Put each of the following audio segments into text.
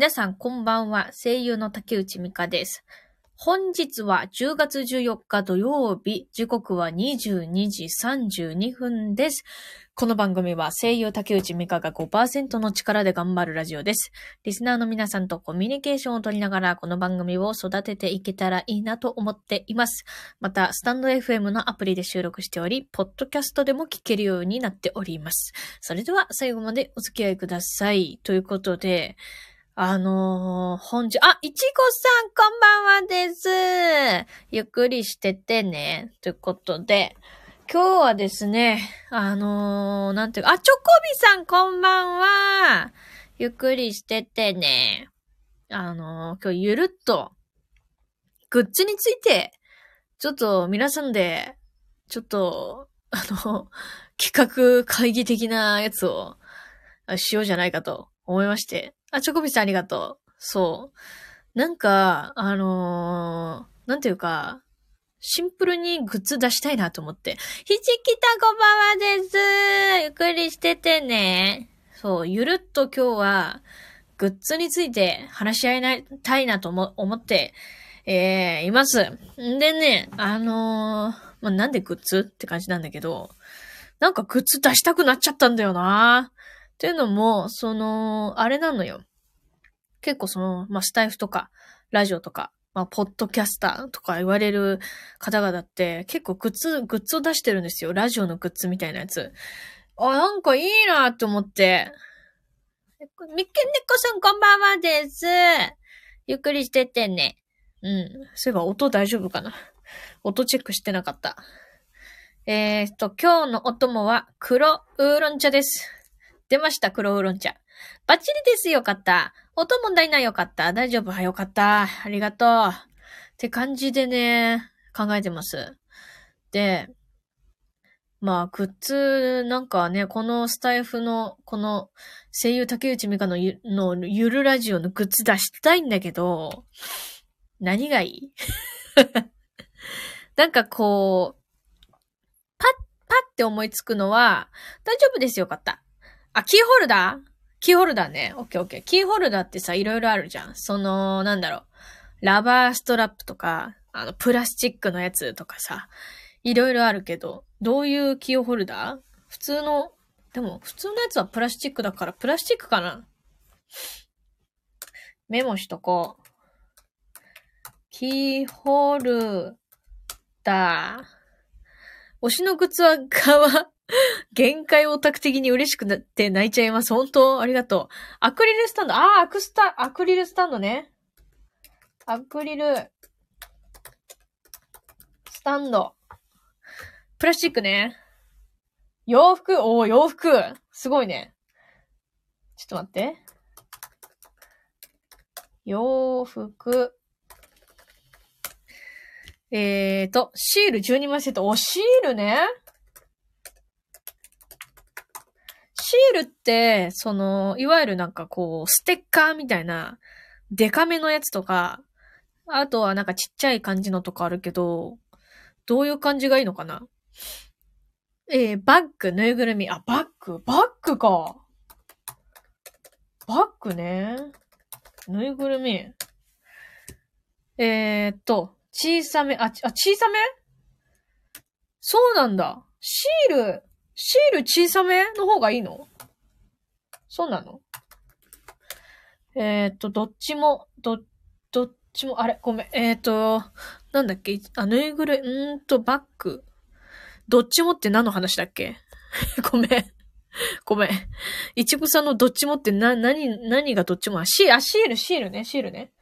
皆さんこんばんは。声優の竹内美香です。本日は10月14日土曜日、時刻は22時32分です。この番組は声優竹内美香が5%の力で頑張るラジオです。リスナーの皆さんとコミュニケーションを取りながらこの番組を育てていけたらいいなと思っています。また、スタンド FM のアプリで収録しており、ポッドキャストでも聞けるようになっております。それでは最後までお付き合いください。ということで、あのー、本日、あ、いちごさん、こんばんはです。ゆっくりしててね。ということで、今日はですね、あのー、なんていうか、あ、チョコビさん、こんばんは。ゆっくりしててね。あのー、今日ゆるっと、グッズについて、ちょっと皆さんで、ちょっと、あの、企画会議的なやつをしようじゃないかと思いまして。あ、チョコビさんありがとう。そう。なんか、あのーなんていうか、シンプルにグッズ出したいなと思って。ひちきたこばんはです。ゆっくりしててね。そう、ゆるっと今日は、グッズについて話し合いなたいなと思思って、えー、います。んでね、あのーまあ、なんでグッズって感じなんだけど、なんかグッズ出したくなっちゃったんだよなっていうのも、その、あれなのよ。結構その、まあ、スタイフとか、ラジオとか、まあ、ポッドキャスターとか言われる方々って、結構グッズ、グッズを出してるんですよ。ラジオのグッズみたいなやつ。あ、なんかいいなって思って。みっけねこさんこんばんはです。ゆっくりしてってね。うん。そういえば音大丈夫かな音チェックしてなかった。えーっと、今日のお供は黒ウーロン茶です。出ました、黒ウーロン茶。バッチリです、よかった。音問題ないよかった。大丈夫、はよかった。ありがとう。って感じでね、考えてます。で、まあ、グッズ、なんかね、このスタイフの、この声優竹内美香のゆのゆるラジオのグッズ出したいんだけど、何がいい？なんかこう、パッ、パッって思いつくのは、大丈夫ですよかった。あ、キーホルダー？キーホルダーね。オッケーオッケー。キーホルダーってさ、いろいろあるじゃん。その、なんだろう。ラバーストラップとか、あの、プラスチックのやつとかさ、いろいろあるけど、どういうキーホルダー？普通の、でも、普通のやつはプラスチックだから、プラスチックかな？メモしとこう。キーホルダー。推しのグッズは、側、限界オタク的に嬉しくなって泣いちゃいます。本当ありがとう。アクリルスタンド。ああ、アクスタ、アクリルスタンドね。アクリル、スタンド。プラスチックね。洋服？おー、洋服すごいね。ちょっと待って。洋服。えーと、シール12枚セット。お、シールね。シールって、その、いわゆるなんかこう、ステッカーみたいな、デカめのやつとか、あとはなんかちっちゃい感じのとかあるけど、どういう感じがいいのかな？えー、バッグ、ぬいぐるみ。あ、バッグ、バッグか。バッグね。ぬいぐるみ。えー、っと、小さめ、あ、あ、小さめ？そうなんだ。シール、シール小さめの方がいいの？そうなの？えー、と、どっちも、ど、どっちも、あれ、ごめん。えー、と、なんだっけ？あ、ぬいぐるみ、うーんと、バッグ。どっちもって何の話だっけ？ごめん。ごめん。いちごさんのどっちもってな、何、何がどっちもあ、シール、あ、シール、シールね、シールね。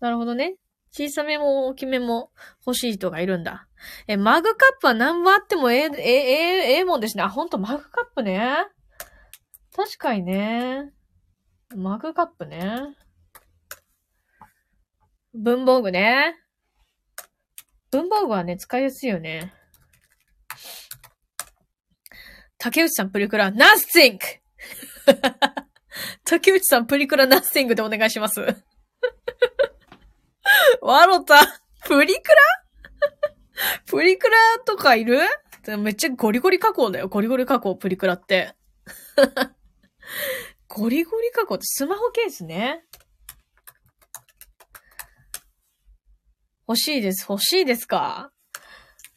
なるほどね。小さめも大きめも欲しい人がいるんだ。え、マグカップは何本あってもええ、ええ、ええ、もんですね。あ、ほんと、マグカップね。確かにね。マグカップね。文房具ね。文房具はね、使いやすいよね。竹内さんプリクラ、nothing! 竹内さんプリクラ nothing でお願いします。わろた、プリクラ？プリクラとかいる？めっちゃゴリゴリ加工だよ。ゴリゴリ加工、プリクラって。ゴリゴリ加工ってスマホケースね。欲しいです。欲しいですか？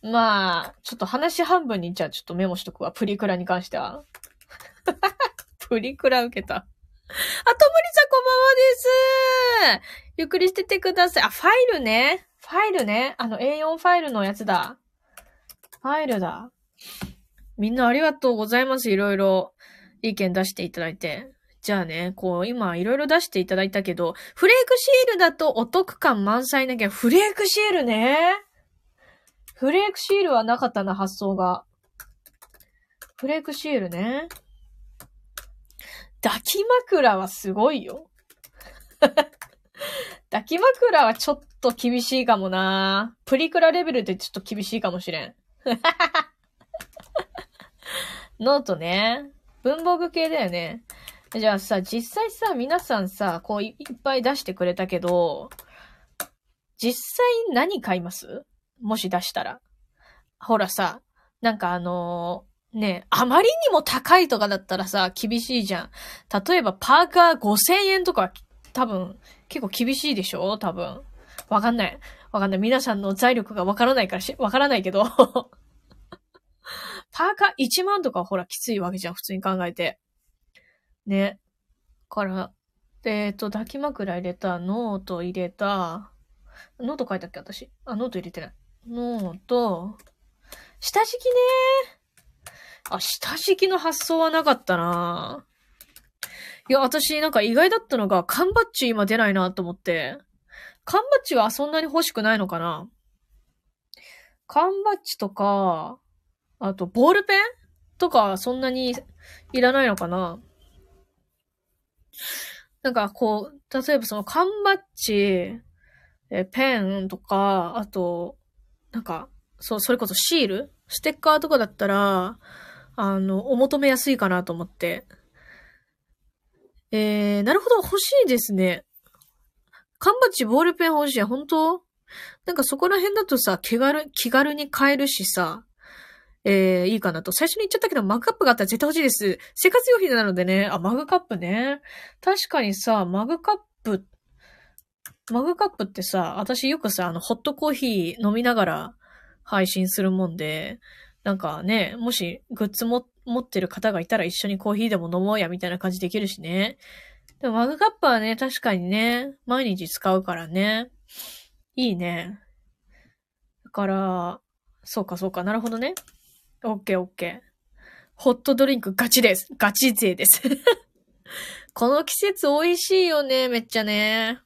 まあ、ちょっと話半分にじゃあちょっとメモしとくわ。プリクラに関しては。プリクラ受けた。あ、ともりさんこんばんはですゆっくりしててください。あ、ファイルね。ファイルね。あの A4 ファイルのやつだ。ファイルだ。みんなありがとうございます。いろいろ意見出していただいて。じゃあね、こう、今いろいろ出していただいたけど、フレークシールだとお得感満載なきゃ、フレークシールね。フレークシールはなかったな、発想が。フレークシールね。抱き枕はすごいよ。抱き枕はちょっと厳しいかもな。プリクラレベルでちょっと厳しいかもしれん。ノートね。文房具系だよね。じゃあさ、実際さ、皆さんさ、こういっぱい出してくれたけど、実際何買います？もし出したら。ほらさ、なんかあのー、ね、あまりにも高いとかだったらさ、厳しいじゃん。例えばパーカー5000円とか多分結構厳しいでしょ？多分。わかんない。わかんない。皆さんの財力がわからないからし、わからないけど パーカー1万とかほらきついわけじゃん。普通に考えて。ね。から、えっ、ー、と、抱き枕入れた、ノート入れた、ノート書いたっけ私？あ、ノート入れてない。ノート、下敷きねあ、下敷きの発想はなかったないや、私なんか意外だったのが、缶バッジ今出ないなと思って。缶バッジはそんなに欲しくないのかな？缶バッジとか、あと、ボールペンとか、そんなにいらないのかな？なんか、こう、例えばその缶バッジ、え、ペンとか、あと、なんか、そう、それこそシール？ステッカーとかだったら、あの、お求めやすいかなと思って。えー、なるほど、欲しいですね。缶バッジ、ボールペン欲しい。本当？なんかそこら辺だとさ、気軽、気軽に買えるしさ、えー、いいかなと。最初に言っちゃったけど、マグカップがあったら絶対欲しいです。生活用品なのでね、あ、マグカップね。確かにさ、マグカップ、マグカップってさ、私よくさ、あの、ホットコーヒー飲みながら配信するもんで、なんかね、もしグッズも持ってる方がいたら一緒にコーヒーでも飲もうや、みたいな感じできるしね。でもマグカップはね、確かにね、毎日使うからね。いいね。だから、そうかそうか、なるほどね。オッケーオッケー。ホットドリンクガチです。ガチ勢です。この季節美味しいよね、めっちゃね。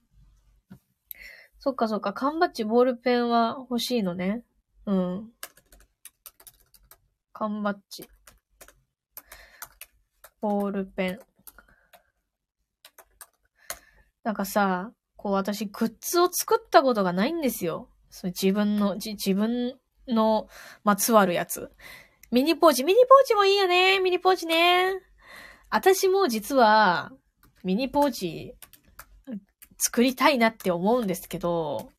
そっかそっか、缶バッジ、ボールペンは欲しいのね。うん。缶バッジ。ボールペン。なんかさ、こう私グッズを作ったことがないんですよ。そ自分の、じ、自分のまつわるやつ。ミニポーチ、ミニポーチもいいよね。ミニポーチね。私も実は、ミニポーチ、作りたいなって思うんですけど、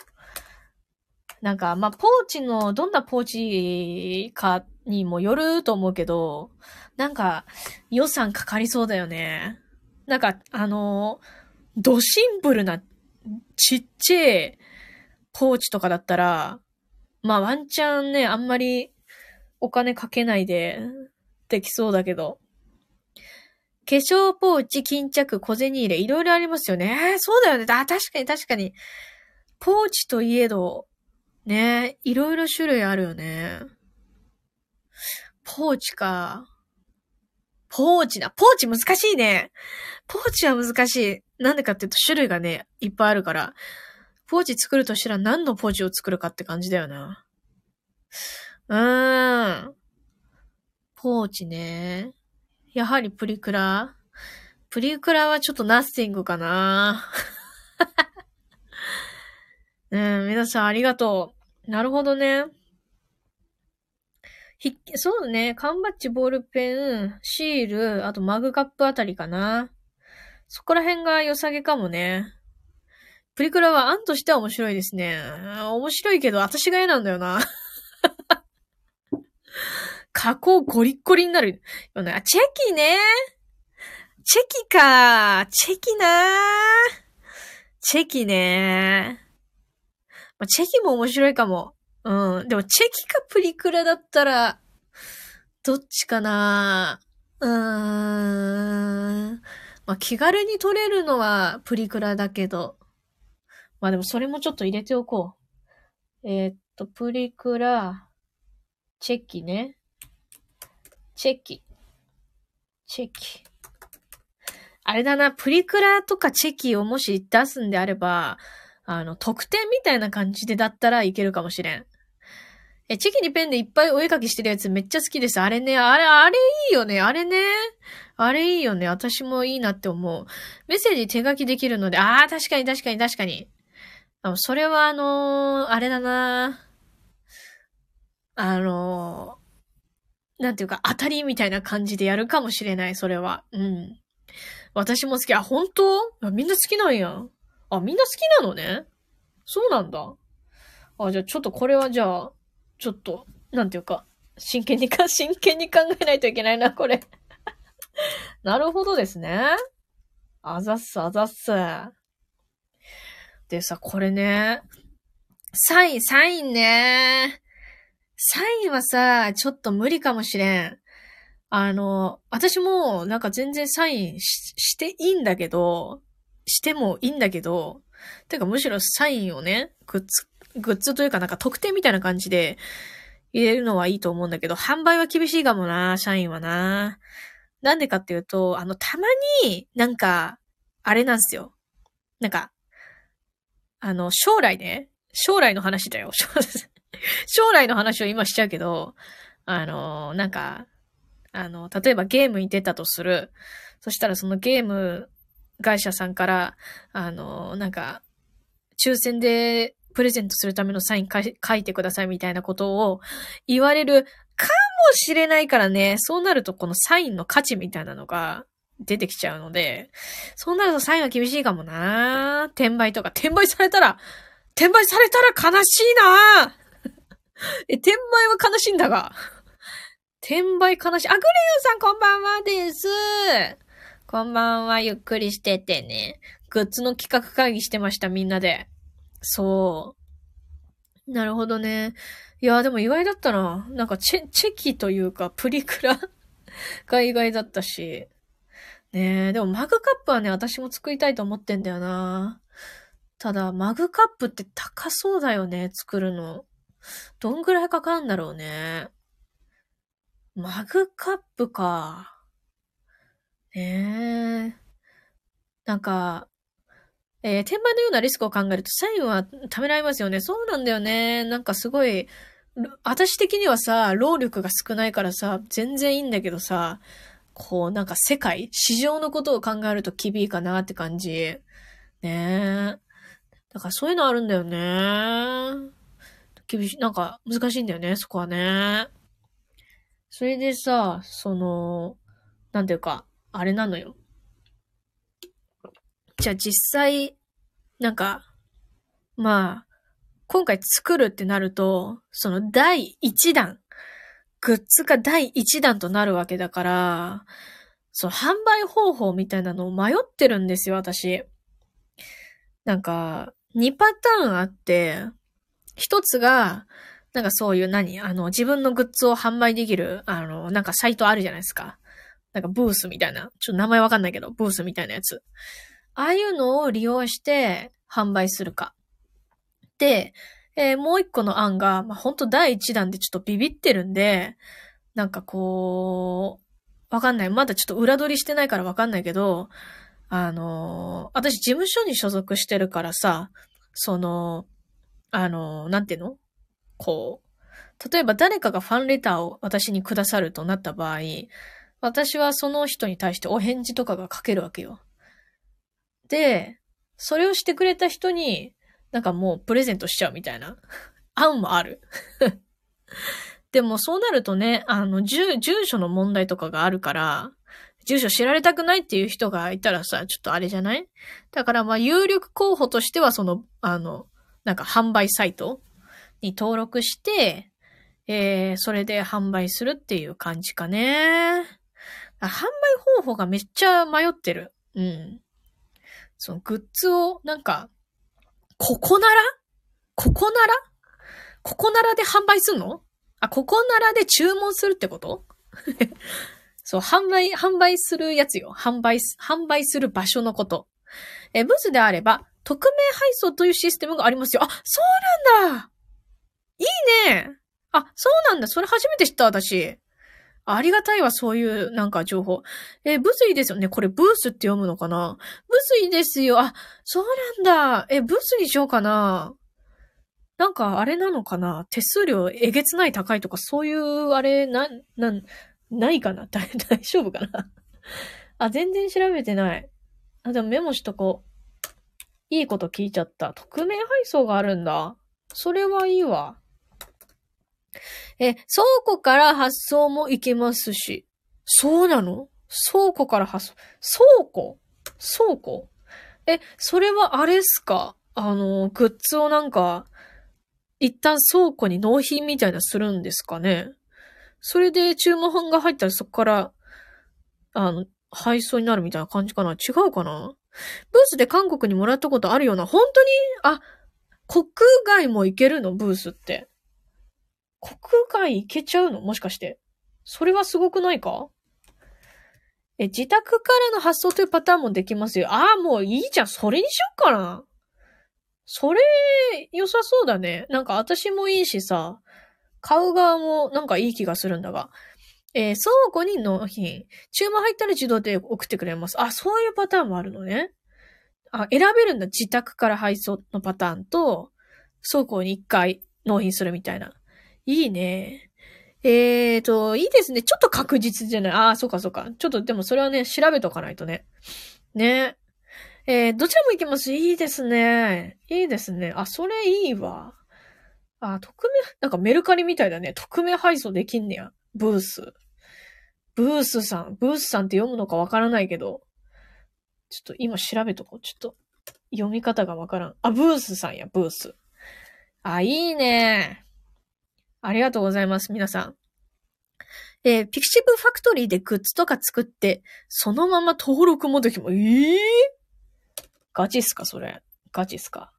なんか、まあ、ポーチの、どんなポーチかにもよると思うけど、なんか、予算かかりそうだよね。なんか、あの、ドシンプルな、ちっちゃいポーチとかだったら、まあワンチャンね、あんまりお金かけないでできそうだけど。化粧ポーチ、巾着、小銭入れ、いろいろありますよね。そうだよね。あ、確かに確かに。ポーチといえど、ね、いろいろ種類あるよね。ポーチか。ポーチだ。ポーチ難しいね。ポーチは難しい。なんでかっていうと種類がね、いっぱいあるから。ポーチ作るとしたら何のポーチを作るかって感じだよな。うーん。ポーチね。やはりプリクラ？プリクラはちょっとナッシングかな。うん、皆さんありがとう。なるほどね。ひ、そうね。缶バッジ、ボールペン、シール、あとマグカップあたりかな。そこら辺が良さげかもね。プリクラは案としては面白いですね。面白いけど、私が嫌なんだよな。加工ゴリッゴリになるよね。チェキね。チェキかチェキなチェキねま、チェキも面白いかも。うん。でも、チェキかプリクラだったら、どっちかなうーん。まあ、気軽に撮れるのはプリクラだけど。まあでもそれもちょっと入れておこう。えー、っと、プリクラ、チェキね。チェキ。チェキ。あれだな、プリクラとかチェキをもし出すんであれば、あの、特典みたいな感じでだったらいけるかもしれん。え、チェキにペンでいっぱいお絵描きしてるやつめっちゃ好きです。あれね、あれ、あれいいよね。あれね。あれいいよね。私もいいなって思う。メッセージ手書きできるので、ああ、確かに確かに確かに。あそれはあのー、あれだなあのー、なんていうか、当たりみたいな感じでやるかもしれない、それは。うん。私も好き。あ、本当？みんな好きなんや。あ、みんな好きなのね？そうなんだ。あ、じゃあちょっとこれはじゃあ、ちょっと、なんていうか、真剣にか、真剣に考えないといけないな、これ。なるほどですね。あざっす、あざっす。でさ、これね、サイン、サインね。サインはさ、ちょっと無理かもしれん。あの、私もなんか全然サインしていいんだけど、してもいいんだけど、てかむしろサインをね、グッズ、グッズというかなんか特典みたいな感じで入れるのはいいと思うんだけど、販売は厳しいかもな、社員はな。なんでかっていうと、あの、たまになんか、あれなんですよ。なんか、あの、将来ね、将来の話だよ。将来の話を今しちゃうけど、あの、なんか、あの、例えばゲームに出たとする。そしたらそのゲーム会社さんから、あの、なんか、抽選でプレゼントするためのサイン書いてくださいみたいなことを言われるかもしれないからね、そうなるとこのサインの価値みたいなのが出てきちゃうので、そうなるとサインは厳しいかもな転売とか、転売されたら、転売されたら悲しいな え、転売は悲しいんだが。転売悲しい。あ、グレヨさんこんばんはです。こんばんは、ゆっくりしててね。グッズの企画会議してました、みんなで。そう。なるほどね。いや、でも意外だったな。なんかチェ、チェキというか、プリクラ が意外だったし。ねえ、でもマグカップはね、私も作りたいと思ってんだよな。ただ、マグカップって高そうだよね、作るの。どんぐらいかかるんだろうね。マグカップか。ねえ。なんか、えー、転売のようなリスクを考えると、サインはためらいますよね。そうなんだよね。なんかすごい、私的にはさ、労力が少ないからさ、全然いいんだけどさ、こう、なんか世界、市場のことを考えると厳しいかなって感じ。ねえ。だからそういうのあるんだよね。厳しい、なんか難しいんだよね、そこはね。それでさ、その、なんていうか、あれなのよ。じゃあ実際、なんか、まあ、今回作るってなると、その第1弾グッズが第一弾となるわけだから、そう、販売方法みたいなのを迷ってるんですよ、私。なんか、2パターンあって、一つが、なんかそういう何あの、自分のグッズを販売できる、あの、なんかサイトあるじゃないですか。なんかブースみたいな。ちょっと名前わかんないけど、ブースみたいなやつ。ああいうのを利用して販売するか。で、えー、もう一個の案が、まあ、ほんと第一弾でちょっとビビってるんで、なんかこう、わかんない。まだちょっと裏取りしてないからわかんないけど、あのー、私事務所に所属してるからさ、その、あのー、なんていうの？こう、例えば誰かがファンレターを私にくださるとなった場合、私はその人に対してお返事とかが書けるわけよ。で、それをしてくれた人に、なんかもうプレゼントしちゃうみたいな 案もある でもそうなるとね、あの、住、住所の問題とかがあるから、住所知られたくないっていう人がいたらさ、ちょっとあれじゃない？だからまあ有力候補としてはその、あの、なんか販売サイトに登録して、えー、それで販売するっていう感じかね。販売方法がめっちゃ迷ってる。うん。そのグッズを、なんか、ここなら？ここなら？ここならで販売すんの？あ、ここならで注文するってこと？そう、販売、販売するやつよ。販売、販売する場所のこと。え、ブースであれば、匿名配送というシステムがありますよ。あ、そうなんだいいねあ、そうなんだ。それ初めて知った、私。ありがたいわ、そういうなんか情報。えブズイですよね。これブースって読むのかな？ブズイですよ。あ、そうなんだ。え、ブスにしようかな。なんかあれなのかな？手数料えげつない高いとかそういうあれ、な、な、ないかな？大丈夫かな？あ、全然調べてない。あ、でもメモしとこう。いいこと聞いちゃった。匿名配送があるんだ。それはいいわ。え、倉庫から発送も行けますし。そうなの？倉庫から発送？倉庫？倉庫？え、それはあれっすか？あの、グッズをなんか、一旦倉庫に納品みたいなするんですかね？それで注文が入ったらそこから、あの、配送になるみたいな感じかな？違うかな？ブースで韓国にもらったことあるような？本当に？あ、国外も行けるの？ブースって。国外行けちゃうの？もしかして。それはすごくないか？え、自宅からの発送というパターンもできますよ。ああ、もういいじゃん。それにしよっかな。それ、良さそうだね。なんか私もいいしさ、買う側もなんかいい気がするんだが。えー、倉庫に納品。注文入ったら自動で送ってくれます。あ、そういうパターンもあるのね。あ、選べるんだ。自宅から配送のパターンと、倉庫に一回納品するみたいな。いいね。えーと、いいですね。ちょっと確実じゃない？ああ、そうかそうか。ちょっとでもそれはね、調べとかないとね。ね。えー、どちらも行けます？いいですね。いいですね。あ、それいいわ。あ、匿名、なんかメルカリみたいだね。匿名配送できんねや。ブース。ブースさん。ブースさんって読むのかわからないけど。ちょっと今調べとこう。ちょっと、読み方がわからん。あ、ブースさんや、ブース。あ、いいね。ありがとうございます、皆さん。えー、ピクシブファクトリーでグッズとか作って、そのまま登録もできも、えー、ガチっすか、それ。ガチっすか。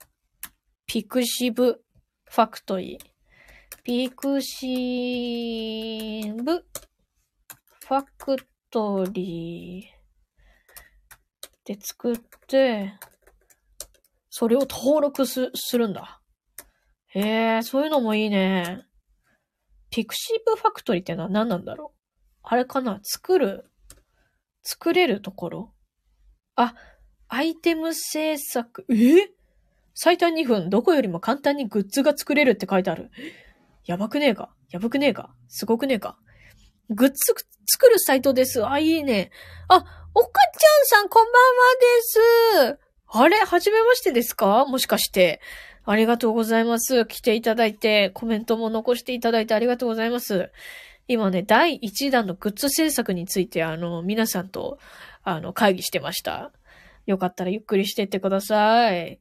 ピクシブファクトリー。ピクシブファクトリーで作って、それを登録すするんだ。へえ、そういうのもいいね。 pixivFACTORY ってのは何なんだろう？あれかな？作る、作れるところ？あ、アイテム制作、え？最短2分、どこよりも簡単にグッズが作れるって書いてある。やばくねえか？やばくねえか？すごくねえか？グッズ作るサイトです。あ、いいね。あ、おかちゃんさん、こんばんはです。あれ？はじめましてですか？もしかして。ありがとうございます。来ていただいて、コメントも残していただいてありがとうございます。今ね、第1弾のグッズ制作について、あの、皆さんと、あの、会議してました。よかったらゆっくりしてってください。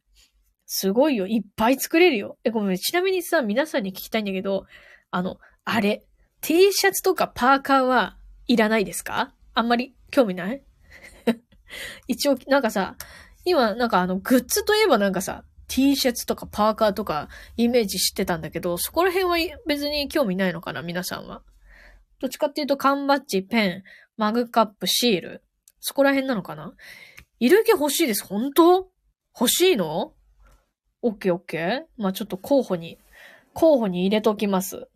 すごいよ。いっぱい作れるよ。え、ごめん。ちなみにさ、皆さんに聞きたいんだけど、あの、あれ、T シャツとかパーカーはいらないですか？あんまり興味ない？一応、なんかさ、今、なんかあの、グッズといえばなんかさ、T シャツとかパーカーとかイメージしてたんだけど、そこら辺は別に興味ないのかな皆さんは。どっちかっていうと、缶バッジ、ペン、マグカップ、シール。そこら辺なのかな？いる気欲しいです。本当？欲しいの？オッケーオッケーまあちょっと候補に、候補に入れときます。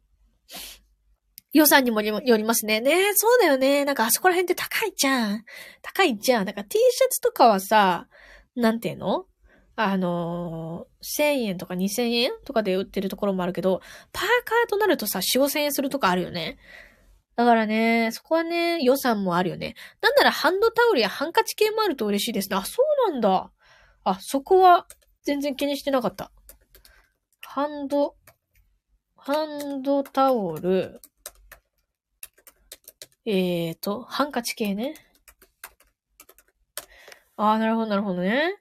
予算にもよりますね。ねえそうだよね。なんかあそこら辺って高いじゃん。高いじゃん。なんか T シャツとかはさ、なんていうの？あのー、1000円とか2000円とかで売ってるところもあるけど、パーカーとなるとさ、4、5000円するとかあるよね。だからね、そこはね、予算もあるよね。なんならハンドタオルやハンカチ系もあると嬉しいですね。あ、そうなんだ。あ、そこは全然気にしてなかった。ハンド、ハンドタオル、えーと、ハンカチ系ね。ああ、なるほど、なるほどね。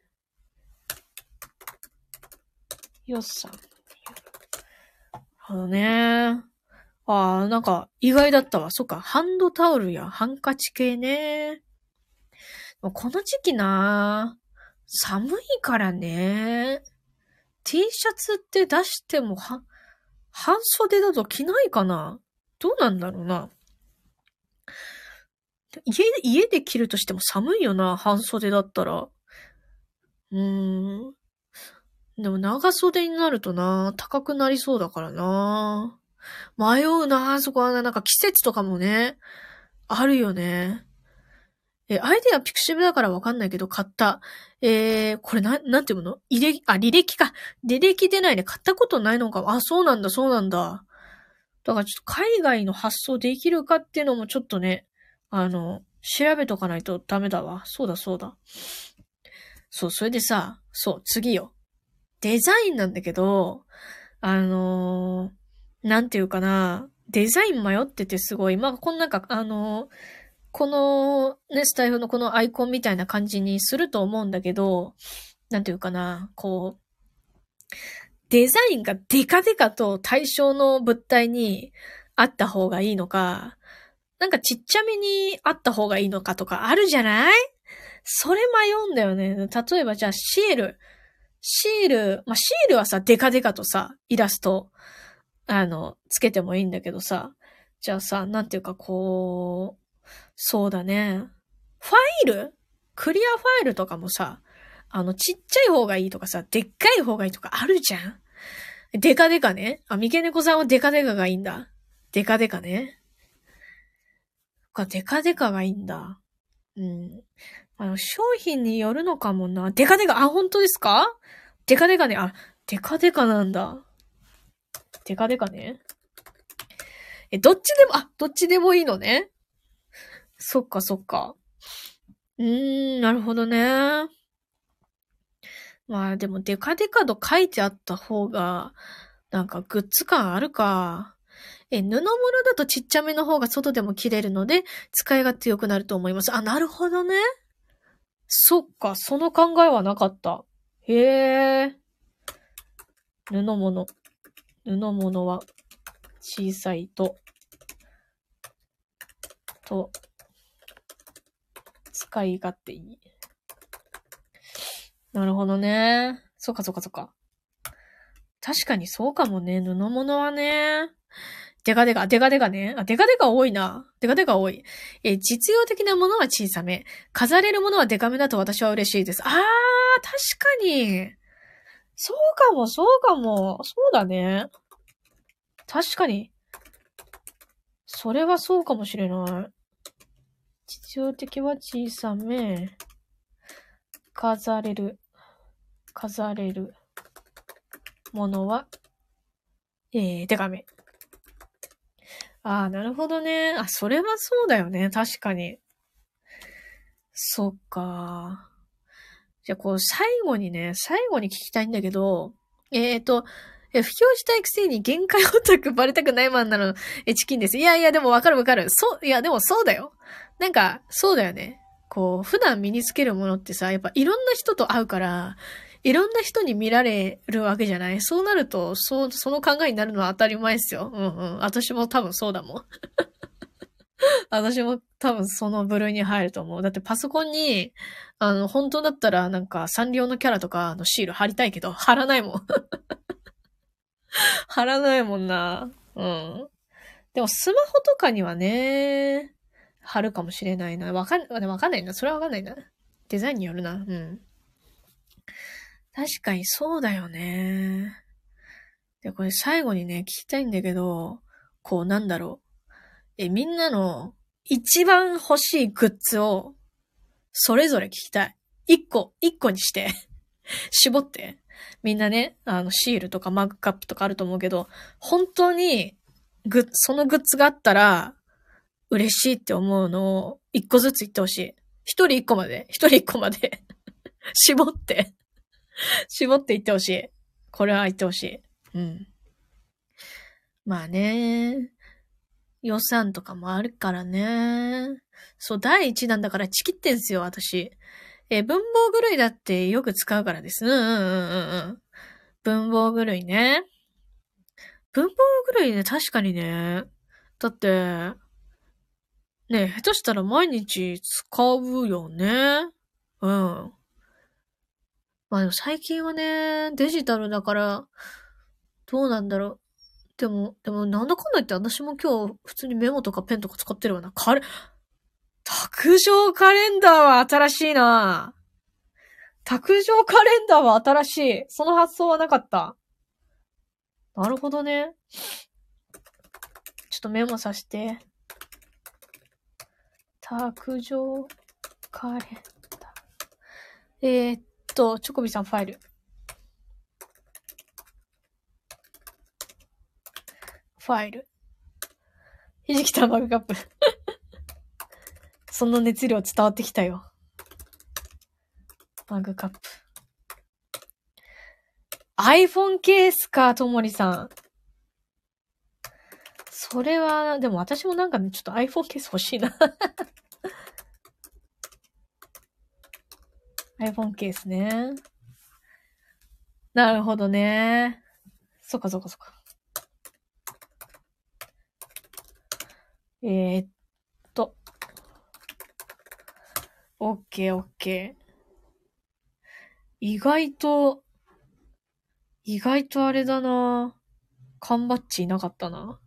予算。なるほどね。ああ、なんか意外だったわ。そっか、ハンドタオルやハンカチ系ね。この時期な、寒いからね。T シャツって出してもは、半袖だと着ないかなどうなんだろうな。家、家で着るとしても寒いよな、半袖だったら。うーん。でも長袖になるとな、高くなりそうだからな。迷うな、そこはななんか季節とかもね、あるよね。え、アイデアピクシブだからわかんないけど、買った。えー、これな、なんていうの？履歴、あ、履歴か。履歴出ないね。買ったことないのか。あ、そうなんだ、そうなんだ。だからちょっと海外の発送できるかっていうのもちょっとね、あの、調べとかないとダメだわ。そうだ、そうだ。そう、それでさ、そう、次よ。デザインなんだけど、あのー、なんていうかな、デザイン迷っててすごい、まあ、こんなんか、あのー、このね、スタイフのこのアイコンみたいな感じにすると思うんだけど、なんていうかな、こう、デザインがデカデカと対象の物体にあった方がいいのか、なんかちっちゃめにあった方がいいのかとかあるじゃない？それ迷うんだよね。例えばじゃあシール。シール、まあ、シールはさ、デカデカとさ、イラスト、あの、つけてもいいんだけどさ、じゃあさ、なんていうかこう、そうだね。ファイル？クリアファイルとかもさ、あの、ちっちゃい方がいいとかさ、でっかい方がいいとかあるじゃんデカデカね。あ、三毛猫さんはデカデカがいいんだ。デカデカね。か、デカデカがいいんだ。うん。あの、商品によるのかもな。デカデカ、あ、本当ですか？デカデカね。あ、デカデカなんだ。デカデカね。え、どっちでも、あ、どっちでもいいのね。そっかそっか。うーん、なるほどね。まあでもデカデカと書いてあった方が、なんかグッズ感あるか。え、布物だとちっちゃめの方が外でも着れるので、使い勝手良くなると思います。あ、なるほどね。そっか、その考えはなかった。へえ。布物。布物は小さいと、と、使い勝手いい。なるほどね。そっかそっかそっか。確かにそうかもね。布物はね。デカデカ、デカデカね。あ、デカデカ多いな。デカデカ多い。え、実用的なものは小さめ。飾れるものはデカめだと私は嬉しいです。あー、確かに。そうかも、そうかも。そうだね。確かに。それはそうかもしれない。実用的は小さめ。飾れる。飾れる。ものは、えー、デカめ。ああ、なるほどね。あ、それはそうだよね。確かに。そっか。じゃあ、こう、最後にね、最後に聞きたいんだけど、えっ、ー、と、え、布教したいくせに限界オタクバレたくないマンなの、え、チキンです。いやいや、でもわかるわかる。そう、いや、でもそうだよ。なんか、そうだよね。こう、普段身につけるものってさ、やっぱいろんな人と会うから、いろんな人に見られるわけじゃない？そうなると、そ、その考えになるのは当たり前ですよ。うんうん。私も多分そうだもん。私も多分その部類に入ると思う。だってパソコンに、あの、本当だったらなんかサンリオのキャラとかのシール貼りたいけど、貼らないもん。貼らないもんな。うん。でもスマホとかにはね、貼るかもしれないな。わかん、わかんないな。それはわかんないな。デザインによるな。うん。確かにそうだよね。で、これ最後にね、聞きたいんだけど、こうなんだろう。え、みんなの一番欲しいグッズを、それぞれ聞きたい。一個、一個にして 絞って。みんなね、あの、シールとかマグカップとかあると思うけど、本当に、グそのグッズがあったら、嬉しいって思うのを、一個ずつ言ってほしい。一人一個まで、一人一個まで 絞って 絞って言ってほしい。これは言ってほしい。うん。まあね。予算とかもあるからね。そう、第一弾だからチキってんすよ、私。え文房具類だってよく使うからです。うんうんうんうん。文房具類ね。文房具類ね、確かにね。だって、ね下手したら毎日使うよね。うん。まあでも最近はね、デジタルだから、どうなんだろう。でも、でもなんだかんだ言って私も今日普通にメモとかペンとか使ってるわな。カレ、卓上カレンダーは新しいな卓上カレンダーは新しい。その発想はなかった。なるほどね。ちょっとメモさせて。卓上カレンダー。えー、っと、チョコビさんファイル。ファイル。ひじきたマグカップ。その熱量伝わってきたよ。マグカップ。iPhone ケースか、ともりさん。それは、でも私もなんかね、ちょっと iPhone ケース欲しいな。iPhone ケースね。なるほどね。そっかそっかそっか。えー、っと。オッケーオッケー。意外と、意外とあれだな缶バッジいなかったな。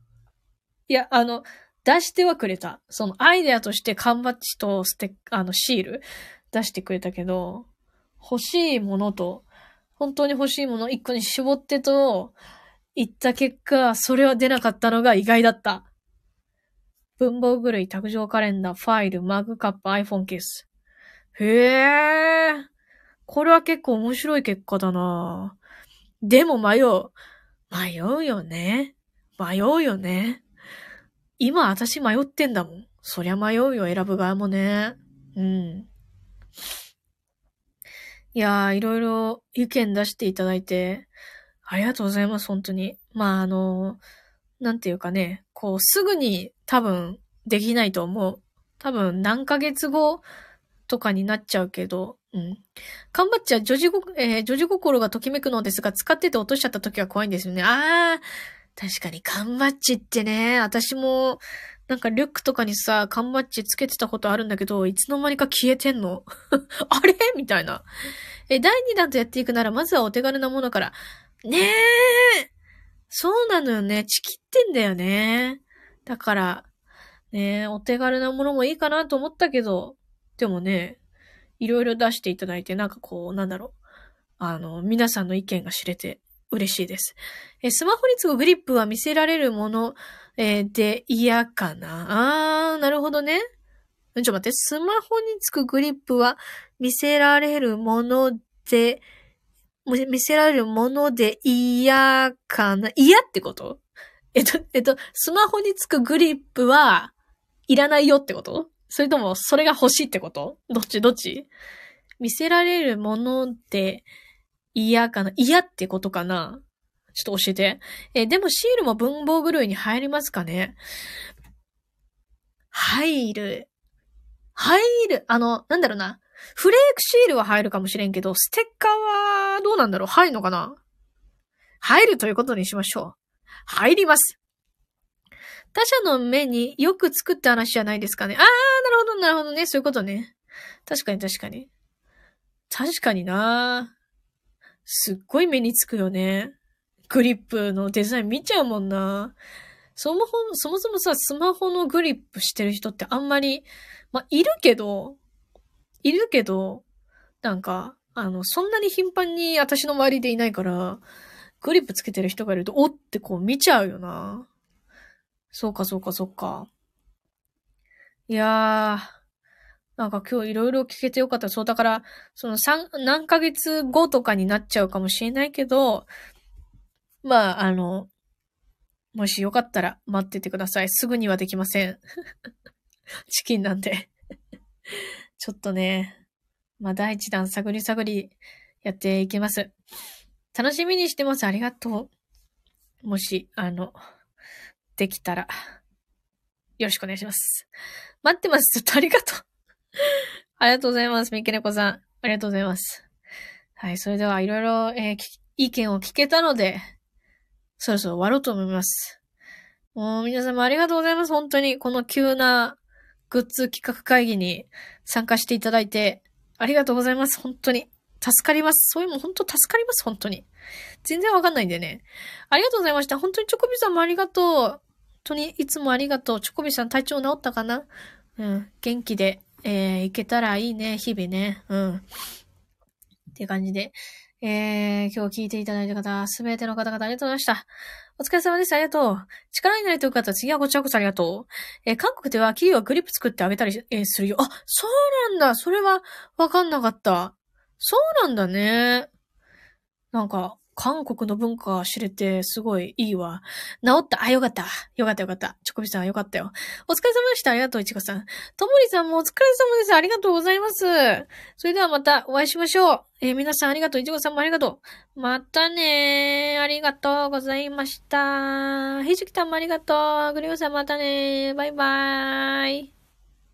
いや、あの、出してはくれた。そのアイデアとして缶バッジとステッあの、シール出してくれたけど、欲しいものと、本当に欲しいもの一個に絞ってと、言った結果、それは出なかったのが意外だった。文房具類、卓上カレンダー、ファイル、マグカップ、iPhone ケース。へえ。これは結構面白い結果だなでも迷う。迷うよね。迷うよね。今私迷ってんだもん。そりゃ迷うよ、選ぶ側もね。うん。いやー、いろいろ意見出していただいて、ありがとうございます、本当に。まあ、あの、なんていうかね、こう、すぐに多分できないと思う。多分何ヶ月後とかになっちゃうけど、うん。缶バッジは女児ご、えー女児心がときめくのですが、使ってて落としちゃった時は怖いんですよね。あー、確かに缶バッジってね、私も、なんかリュックとかにさ、缶バッジつけてたことあるんだけど、いつの間にか消えてんの？あれ？みたいな。え、第2弾とやっていくなら、まずはお手軽なものから。ねえそうなのよね。チキってんだよね。だから、ねえお手軽なものもいいかなと思ったけど、でもね、いろいろ出していただいて、なんかこう、なんだろう。あの、皆さんの意見が知れて嬉しいです。え、スマホにつくグリップは見せられるもの、えーで嫌かな？あー、なるほどね。ちょっと待って、スマホにつくグリップは見せられるもので、見せられるもので嫌かな？嫌ってこと？えっと、えっと、スマホにつくグリップはいらないよってこと？それとも、それが欲しいってこと？どっち？どっち？見せられるもので嫌かな？嫌ってことかな？ちょっと教えて。え、でもシールも文房具類に入りますかね？入る。入る。あの、なんだろうな。フレークシールは入るかもしれんけど、ステッカーはどうなんだろう？入るのかな？入るということにしましょう。入ります。他者の目によく作った話じゃないですかね。あー、なるほど、なるほどね。そういうことね。確かに確かに。確かになすっごい目につくよね。グリップのデザイン見ちゃうもんな。そもそも、そもさ、スマホのグリップしてる人ってあんまり、ま、いるけど、いるけど、なんか、あの、そんなに頻繁に私の周りでいないから、グリップつけてる人がいると、おってこう見ちゃうよな。そうか、そうか、そうか。いやー、なんか今日いろいろ聞けてよかった。そう、だから、その三、何ヶ月後とかになっちゃうかもしれないけど、まあ、あの、もしよかったら待っててください。すぐにはできません。チキンなんで。ちょっとね、まあ第一弾探り探りやっていきます。楽しみにしてます。ありがとう。もし、あの、できたら、よろしくお願いします。待ってます。ちょっとありがとう。ありがとうございます。みけねこさん。ありがとうございます。はい、それではいろいろ、えー意見を聞けたので、そろそろ終わろうと思います。もう皆様ありがとうございます。本当に、この急なグッズ企画会議に参加していただいて、ありがとうございます。本当に。助かります。そういうも本当助かります。本当に。全然わかんないんでね。ありがとうございました。本当にチョコビさんもありがとう。本当にいつもありがとう。チョコビさん体調治ったかな？うん。元気で、えー、いけたらいいね。日々ね。うん。って感じで。えー、今日聞いていただいた方、すべての方々ありがとうございました。お疲れ様です。ありがとう。力になれてよかった次はこちらこそありがとう。えー、韓国では企業はグリップ作ってあげたり、えー、するよ。あ、そうなんだ。それはわかんなかった。そうなんだね。なんか、韓国の文化知れてすごいいいわ。治った。あ、よかった。よかったよかった。チョコビさんよかったよ。お疲れ様でした。ありがとう、いちごさん。ともりさんもお疲れ様です。ありがとうございます。それではまたお会いしましょう。えー、皆さんありがとう。いちごさんもありがとう。またねー。ありがとうございました。ひじきたんもありがとう。グリオさんまたねー。バイバーイ。